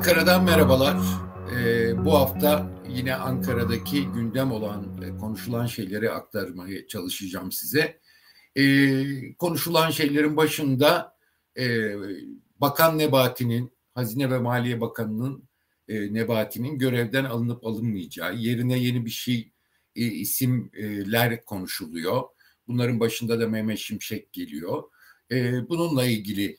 Ankara'dan merhabalar. Ee, bu hafta yine Ankara'daki gündem olan, e, konuşulan şeyleri aktarmaya çalışacağım size. Ee, konuşulan şeylerin başında e, Bakan Nebati'nin, Hazine ve Maliye Bakanı'nın e, Nebati'nin görevden alınıp alınmayacağı, yerine yeni bir şey e, isimler konuşuluyor. Bunların başında da Mehmet Şimşek geliyor. Bununla ilgili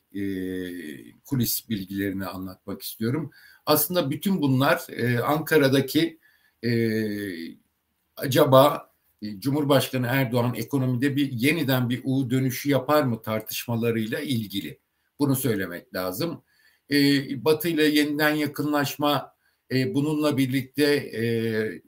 kulis bilgilerini anlatmak istiyorum. Aslında bütün bunlar Ankara'daki acaba e, Cumhurbaşkanı Erdoğan ekonomide bir yeniden bir U dönüşü yapar mı tartışmalarıyla ilgili. Bunu söylemek lazım. Batı ile yeniden yakınlaşma e, bununla birlikte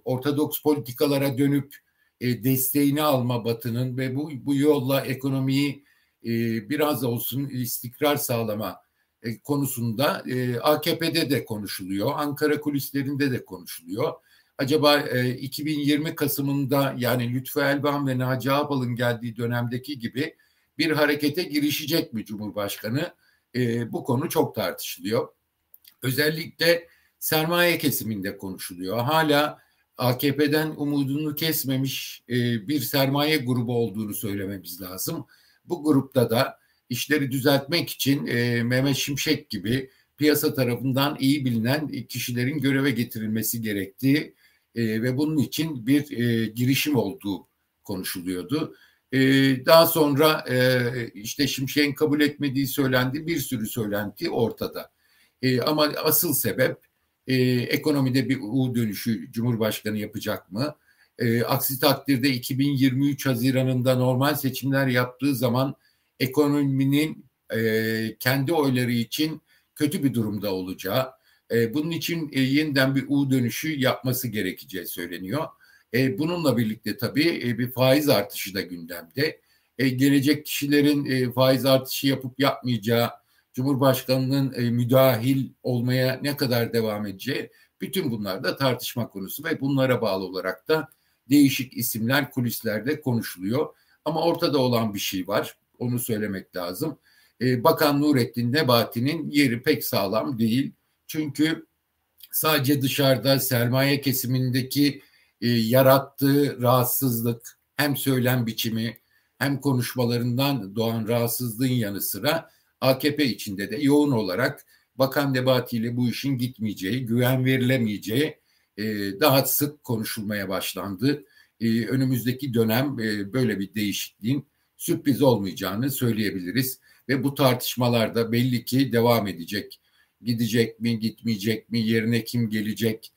ortodoks politikalara dönüp e, desteğini alma Batı'nın ve bu, bu yolla ekonomiyi e, biraz olsun istikrar sağlama e, konusunda e, AKP'de de konuşuluyor, Ankara kulislerinde de konuşuluyor. Acaba 2020 Kasım'ında yani Lütfü Elvan ve Naci Ağbal'ın geldiği dönemdeki gibi bir harekete girişecek mi Cumhurbaşkanı? bu konu çok tartışılıyor. Özellikle sermaye kesiminde konuşuluyor. Hala AKP'den umudunu kesmemiş bir sermaye grubu olduğunu söylememiz lazım. Bu grupta da işleri düzeltmek için e, Mehmet Şimşek gibi piyasa tarafından iyi bilinen kişilerin göreve getirilmesi gerektiği e, ve bunun için bir e, girişim olduğu konuşuluyordu. E, daha sonra e, işte Şimşek'in kabul etmediği söylendi, bir sürü söylenti ortada. E, ama asıl sebep e, ekonomide bir U dönüşü Cumhurbaşkanı yapacak mı? E, aksi takdirde 2023 Haziran'ında normal seçimler yaptığı zaman ekonominin e, kendi oyları için kötü bir durumda olacağı, e, bunun için e, yeniden bir U dönüşü yapması gerekeceği söyleniyor. E, bununla birlikte tabii e, bir faiz artışı da gündemde. E, gelecek kişilerin e, faiz artışı yapıp yapmayacağı, Cumhurbaşkanı'nın e, müdahil olmaya ne kadar devam edeceği, bütün bunlar da tartışma konusu ve bunlara bağlı olarak da değişik isimler kulislerde konuşuluyor. Ama ortada olan bir şey var. Onu söylemek lazım. E, Bakan Nurettin Nebati'nin yeri pek sağlam değil. Çünkü sadece dışarıda sermaye kesimindeki e, yarattığı rahatsızlık hem söylem biçimi hem konuşmalarından doğan rahatsızlığın yanı sıra AKP içinde de yoğun olarak Bakan Nebati ile bu işin gitmeyeceği, güven verilemeyeceği e, daha sık konuşulmaya başlandı. E, önümüzdeki dönem e, böyle bir değişikliğin sürpriz olmayacağını söyleyebiliriz. Ve bu tartışmalar da belli ki devam edecek. Gidecek mi, gitmeyecek mi, yerine kim gelecek,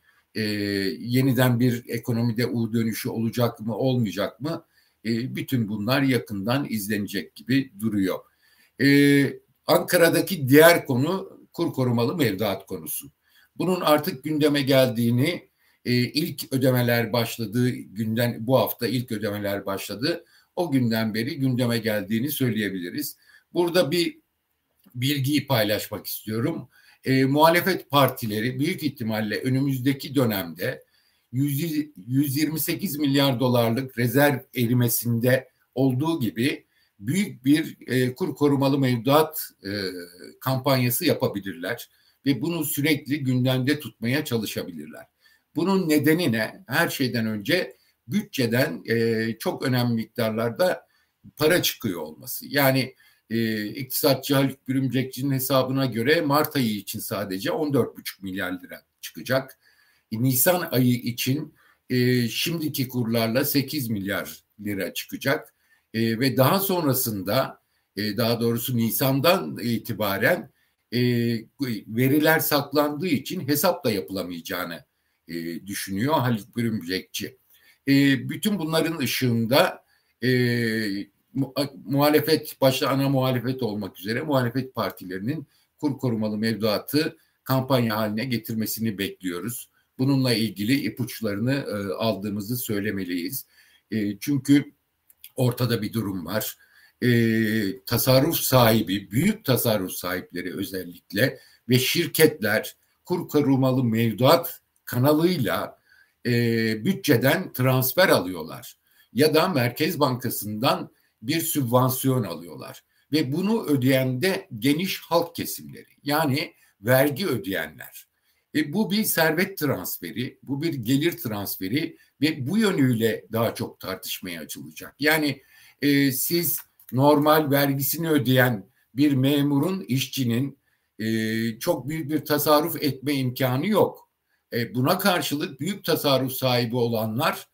yeniden bir ekonomide U dönüşü olacak mı, olmayacak mı? Bütün bunlar yakından izlenecek gibi duruyor. Ankara'daki diğer konu kur korumalı mevduat konusu. Bunun artık gündeme geldiğini e, ilk ödemeler başladığı günden bu hafta ilk ödemeler başladı o günden beri gündeme geldiğini söyleyebiliriz. Burada bir bilgiyi paylaşmak istiyorum. E, muhalefet partileri büyük ihtimalle önümüzdeki dönemde 100, 128 milyar dolarlık rezerv erimesinde olduğu gibi büyük bir e, kur korumalı mevduat e, kampanyası yapabilirler ve bunu sürekli gündemde tutmaya çalışabilirler. Bunun nedeni ne? Her şeyden önce bütçeden e, çok önemli miktarlarda para çıkıyor olması. Yani e, iktisatçı Haluk Bürümcekçi'nin hesabına göre Mart ayı için sadece 14,5 milyar lira çıkacak. E, Nisan ayı için e, şimdiki kurlarla 8 milyar lira çıkacak. E, ve daha sonrasında e, daha doğrusu Nisan'dan itibaren e, veriler saklandığı için hesap da yapılamayacağını e, düşünüyor Haluk Bürümcekçi. E, bütün bunların ışığında e, muhalefet, başta ana muhalefet olmak üzere muhalefet partilerinin kur korumalı mevduatı kampanya haline getirmesini bekliyoruz. Bununla ilgili ipuçlarını e, aldığımızı söylemeliyiz. E, çünkü ortada bir durum var. E, tasarruf sahibi, büyük tasarruf sahipleri özellikle ve şirketler kur korumalı mevduat kanalıyla e, bütçeden transfer alıyorlar ya da Merkez Bankası'ndan bir sübvansiyon alıyorlar ve bunu ödeyen de geniş halk kesimleri yani vergi ödeyenler. E, bu bir servet transferi, bu bir gelir transferi ve bu yönüyle daha çok tartışmaya açılacak. Yani e, siz normal vergisini ödeyen bir memurun, işçinin e, çok büyük bir tasarruf etme imkanı yok. E, buna karşılık büyük tasarruf sahibi olanlar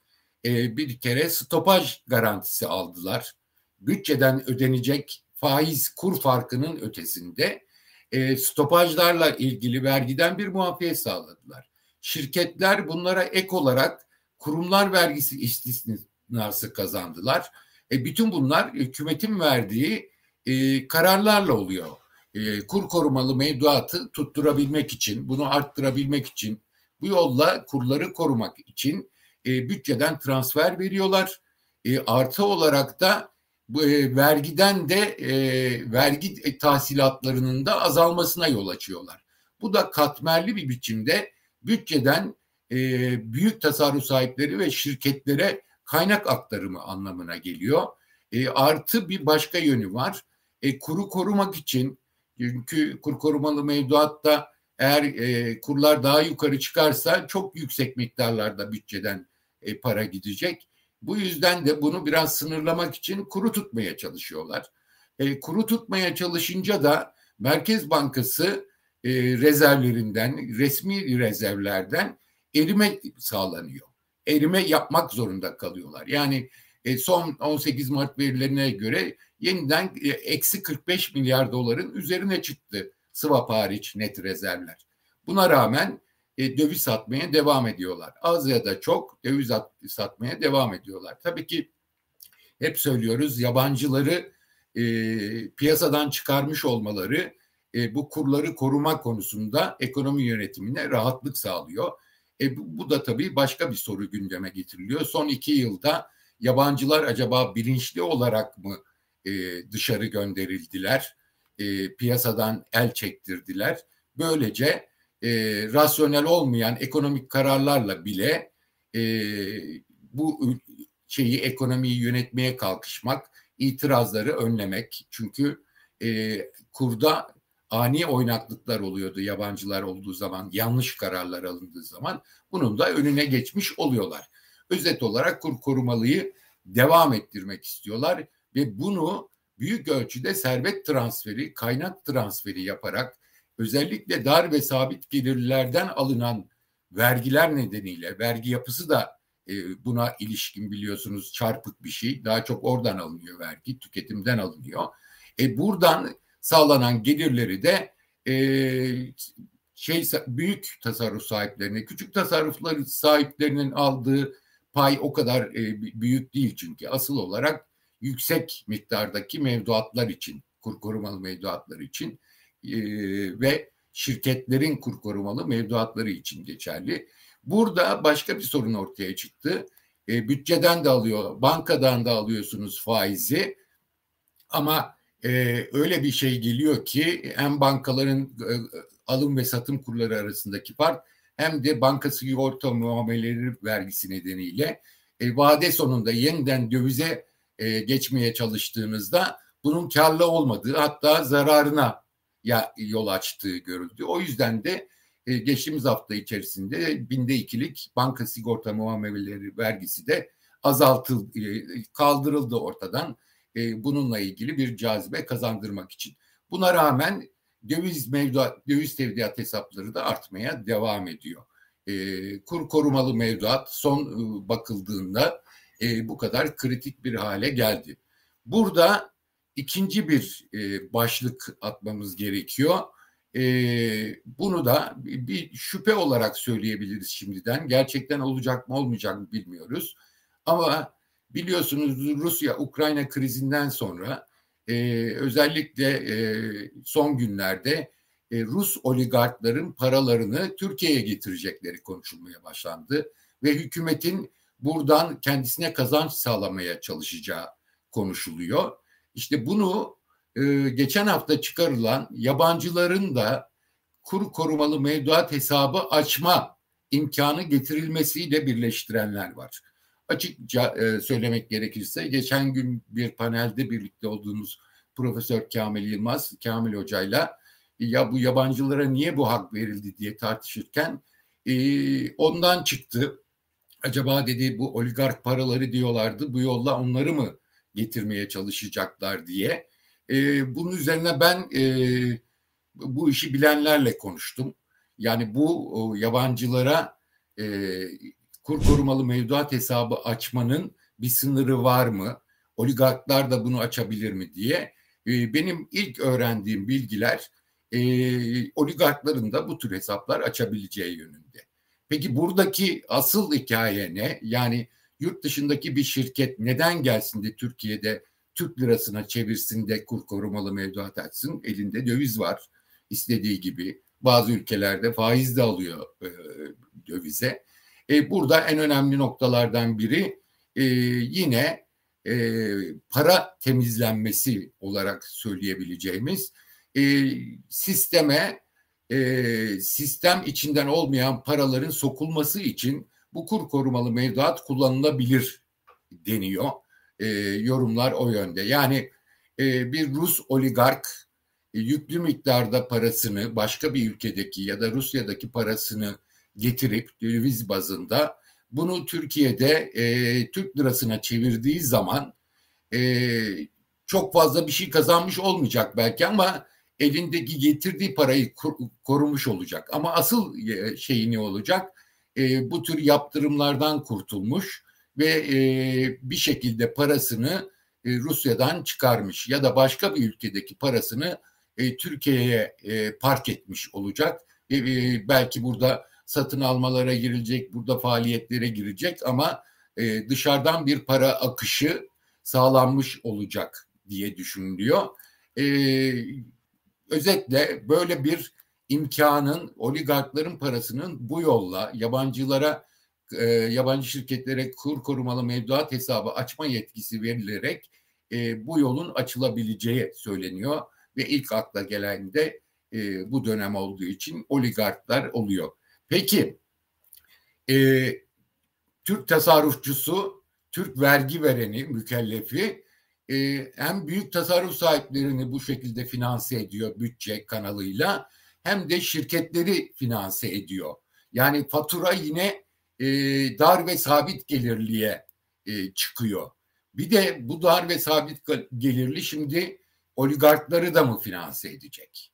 e, bir kere stopaj garantisi aldılar. Bütçeden ödenecek faiz kur farkının ötesinde e, stopajlarla ilgili vergiden bir muafiyet sağladılar. Şirketler bunlara ek olarak kurumlar vergisi istisnası kazandılar. E, bütün bunlar hükümetin verdiği e, kararlarla oluyor. E, kur korumalı mevduatı tutturabilmek için, bunu arttırabilmek için, bu yolla kurları korumak için e, bütçeden transfer veriyorlar. E, artı olarak da bu e, vergiden de e, vergi tahsilatlarının da azalmasına yol açıyorlar. Bu da katmerli bir biçimde bütçeden e, büyük tasarruf sahipleri ve şirketlere kaynak aktarımı anlamına geliyor. E, artı bir başka yönü var. E, kuru korumak için çünkü kur korumalı mevduatta eğer e, kurlar daha yukarı çıkarsa çok yüksek miktarlarda bütçeden e, para gidecek. Bu yüzden de bunu biraz sınırlamak için kuru tutmaya çalışıyorlar. E, kuru tutmaya çalışınca da Merkez Bankası e, rezervlerinden, resmi rezervlerden erime sağlanıyor. Erime yapmak zorunda kalıyorlar. Yani e, son 18 Mart verilerine göre yeniden e, eksi 45 milyar doların üzerine çıktı swap hariç net rezervler. Buna rağmen e, döviz satmaya devam ediyorlar. Az ya da çok döviz at, satmaya devam ediyorlar. Tabii ki hep söylüyoruz yabancıları e, piyasadan çıkarmış olmaları e, bu kurları koruma konusunda ekonomi yönetimine rahatlık sağlıyor. E, bu, bu da tabii başka bir soru gündeme getiriliyor. Son iki yılda yabancılar acaba bilinçli olarak mı e, dışarı gönderildiler, e, piyasadan el çektirdiler. Böylece e, rasyonel olmayan ekonomik kararlarla bile e, bu şeyi ekonomiyi yönetmeye kalkışmak, itirazları önlemek. Çünkü e, kurda ani oynaklıklar oluyordu yabancılar olduğu zaman, yanlış kararlar alındığı zaman bunun da önüne geçmiş oluyorlar. Özet olarak kur korumalıyı devam ettirmek istiyorlar ve bunu büyük ölçüde servet transferi, kaynak transferi yaparak özellikle dar ve sabit gelirlerden alınan vergiler nedeniyle vergi yapısı da e, buna ilişkin biliyorsunuz çarpık bir şey. Daha çok oradan alınıyor vergi, tüketimden alınıyor. E buradan sağlanan gelirleri de e, şey büyük tasarruf sahiplerine, küçük tasarruflar sahiplerinin aldığı pay o kadar e, büyük değil çünkü asıl olarak yüksek miktardaki mevduatlar için, kur korumalı mevduatlar için e, ve şirketlerin kur korumalı mevduatları için geçerli. Burada başka bir sorun ortaya çıktı. E, bütçeden de alıyor, bankadan da alıyorsunuz faizi ama e, öyle bir şey geliyor ki hem bankaların e, alım ve satım kurları arasındaki fark hem de banka sigorta muameleleri vergisi nedeniyle e, vade sonunda yeniden dövize e, geçmeye çalıştığınızda bunun karlı olmadığı hatta zararına ya yol açtığı görüldü. O yüzden de e, geçtiğimiz hafta içerisinde binde ikilik banka sigorta muameleleri vergisi de azaltıldı, kaldırıldı ortadan. E, bununla ilgili bir cazibe kazandırmak için. Buna rağmen döviz mevduat, döviz tevdiat hesapları da artmaya devam ediyor. E, kur korumalı mevduat son e, bakıldığında e, bu kadar kritik bir hale geldi. Burada ikinci bir e, başlık atmamız gerekiyor. E, bunu da bir şüphe olarak söyleyebiliriz şimdiden. Gerçekten olacak mı olmayacak mı bilmiyoruz. Ama biliyorsunuz Rusya-Ukrayna krizinden sonra e, özellikle e, son günlerde e, Rus oligarkların paralarını Türkiye'ye getirecekleri konuşulmaya başlandı. Ve hükümetin buradan kendisine kazanç sağlamaya çalışacağı konuşuluyor. İşte bunu e, geçen hafta çıkarılan yabancıların da kur korumalı mevduat hesabı açma imkanı getirilmesiyle birleştirenler var. Açıkça e, söylemek gerekirse geçen gün bir panelde birlikte olduğumuz Profesör Kamil Yılmaz, Kamil Hoca'yla ya bu yabancılara niye bu hak verildi diye tartışırken e, ondan çıktı. Acaba dedi bu oligark paraları diyorlardı bu yolla onları mı getirmeye çalışacaklar diye. E, bunun üzerine ben e, bu işi bilenlerle konuştum. Yani bu o, yabancılara e, kur korumalı mevduat hesabı açmanın bir sınırı var mı? Oligarklar da bunu açabilir mi diye. E, benim ilk öğrendiğim bilgiler e, oligarkların da bu tür hesaplar açabileceği yönünde. Peki buradaki asıl hikaye ne? Yani yurt dışındaki bir şirket neden gelsin de Türkiye'de Türk lirasına çevirsin de kur korumalı mevduat açsın? Elinde döviz var istediği gibi. Bazı ülkelerde faiz de alıyor e, dövize. E, burada en önemli noktalardan biri e, yine e, para temizlenmesi olarak söyleyebileceğimiz e, sisteme e, sistem içinden olmayan paraların sokulması için bu kur korumalı mevduat kullanılabilir deniyor. E, yorumlar o yönde. Yani e, bir Rus oligark e, yüklü miktarda parasını başka bir ülkedeki ya da Rusya'daki parasını getirip döviz bazında bunu Türkiye'de e, Türk lirasına çevirdiği zaman e, çok fazla bir şey kazanmış olmayacak belki ama elindeki getirdiği parayı korumuş olacak. Ama asıl şeyi ne olacak? E, bu tür yaptırımlardan kurtulmuş ve e, bir şekilde parasını e, Rusya'dan çıkarmış ya da başka bir ülkedeki parasını e, Türkiye'ye e, park etmiş olacak. E, e, belki burada satın almalara girilecek, burada faaliyetlere girecek ama e, dışarıdan bir para akışı sağlanmış olacak diye düşünülüyor. E, özetle böyle bir imkanın oligarkların parasının bu yolla yabancılara e, yabancı şirketlere kur korumalı mevduat hesabı açma yetkisi verilerek e, bu yolun açılabileceği söyleniyor ve ilk akla gelen de e, bu dönem olduğu için oligarklar oluyor. Peki e, Türk tasarrufçusu, Türk vergi vereni, mükellefi e, hem büyük tasarruf sahiplerini bu şekilde finanse ediyor bütçe kanalıyla hem de şirketleri finanse ediyor. Yani fatura yine e, dar ve sabit gelirliye e, çıkıyor. Bir de bu dar ve sabit gelirli şimdi oligarkları da mı finanse edecek?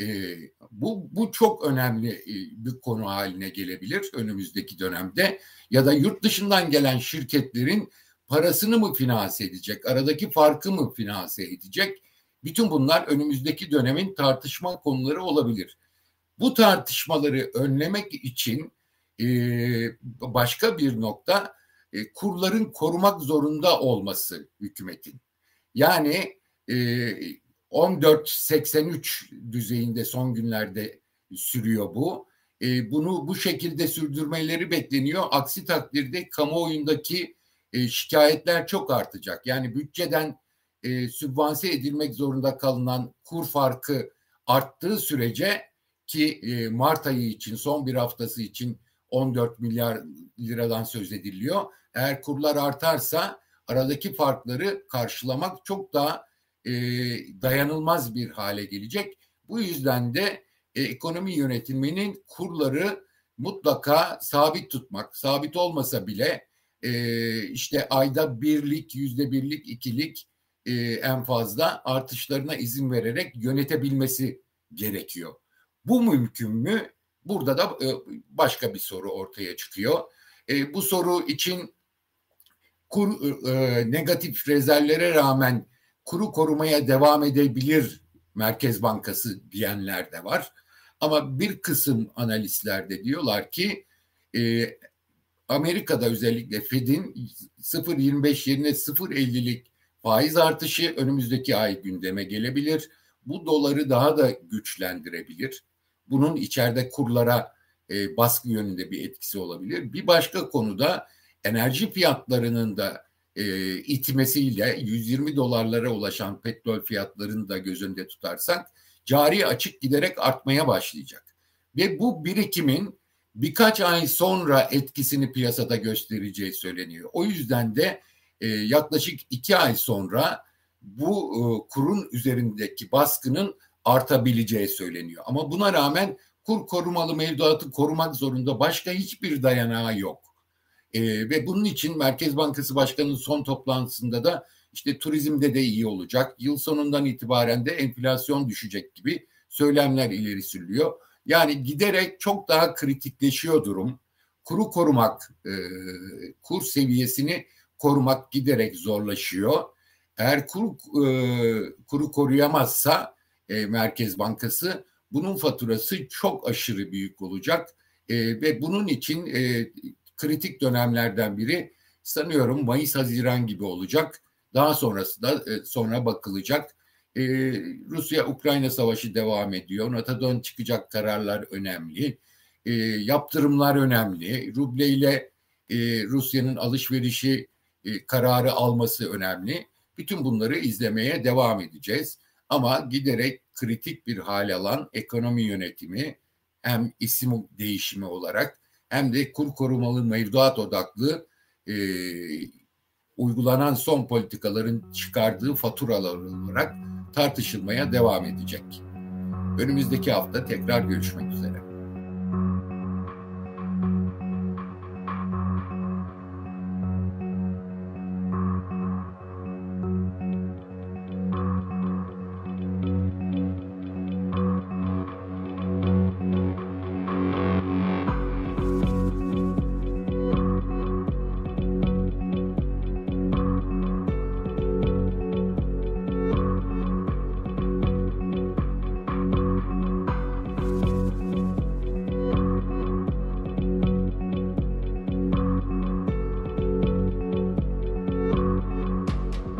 E, bu, bu çok önemli bir konu haline gelebilir önümüzdeki dönemde. Ya da yurt dışından gelen şirketlerin parasını mı finanse edecek, aradaki farkı mı finanse edecek? Bütün bunlar önümüzdeki dönemin tartışma konuları olabilir. Bu tartışmaları önlemek için e, başka bir nokta e, kurların korumak zorunda olması hükümetin. Yani e, 14.83 düzeyinde son günlerde sürüyor bu. E, bunu bu şekilde sürdürmeleri bekleniyor. Aksi takdirde kamuoyundaki e, şikayetler çok artacak. Yani bütçeden e, sübvanse edilmek zorunda kalınan kur farkı arttığı sürece ki e, Mart ayı için son bir haftası için 14 milyar liradan söz ediliyor. Eğer kurlar artarsa aradaki farkları karşılamak çok daha e, dayanılmaz bir hale gelecek. Bu yüzden de e, ekonomi yönetiminin kurları mutlaka sabit tutmak, sabit olmasa bile e, işte ayda birlik, yüzde birlik, ikilik e, en fazla artışlarına izin vererek yönetebilmesi gerekiyor. Bu mümkün mü? Burada da e, başka bir soru ortaya çıkıyor. E, bu soru için kur e, negatif rezervlere rağmen kuru korumaya devam edebilir Merkez Bankası diyenler de var. Ama bir kısım analistler de diyorlar ki e, Amerika'da özellikle Fed'in 0.25 yerine 0.50'lik faiz artışı önümüzdeki ay gündeme gelebilir. Bu doları daha da güçlendirebilir. Bunun içeride kurlara e, baskı yönünde bir etkisi olabilir. Bir başka konuda enerji fiyatlarının da e, itmesiyle 120 dolarlara ulaşan petrol fiyatlarını da göz önünde tutarsak cari açık giderek artmaya başlayacak. Ve bu birikimin birkaç ay sonra etkisini piyasada göstereceği söyleniyor. O yüzden de e, yaklaşık iki ay sonra bu e, kurun üzerindeki baskının artabileceği söyleniyor. Ama buna rağmen kur korumalı mevduatı korumak zorunda başka hiçbir dayanağı yok. E, ve bunun için Merkez Bankası Başkanı'nın son toplantısında da işte turizmde de iyi olacak, yıl sonundan itibaren de enflasyon düşecek gibi söylemler ileri sürülüyor. Yani giderek çok daha kritikleşiyor durum. Kuru korumak, e, kur seviyesini korumak giderek zorlaşıyor. Eğer kuru, e, kuru koruyamazsa e, Merkez Bankası bunun faturası çok aşırı büyük olacak. E, ve bunun için e, kritik dönemlerden biri sanıyorum Mayıs-Haziran gibi olacak. Daha sonrası da e, sonra bakılacak. E, Rusya-Ukrayna savaşı devam ediyor. NATO'dan çıkacak kararlar önemli. E, yaptırımlar önemli. Ruble ile e, Rusya'nın alışverişi e, kararı alması önemli. Bütün bunları izlemeye devam edeceğiz. Ama giderek kritik bir hal alan ekonomi yönetimi hem isim değişimi olarak hem de kur korumalı mevduat odaklı e, uygulanan son politikaların çıkardığı faturalar olarak tartışılmaya devam edecek. Önümüzdeki hafta tekrar görüşmek üzere.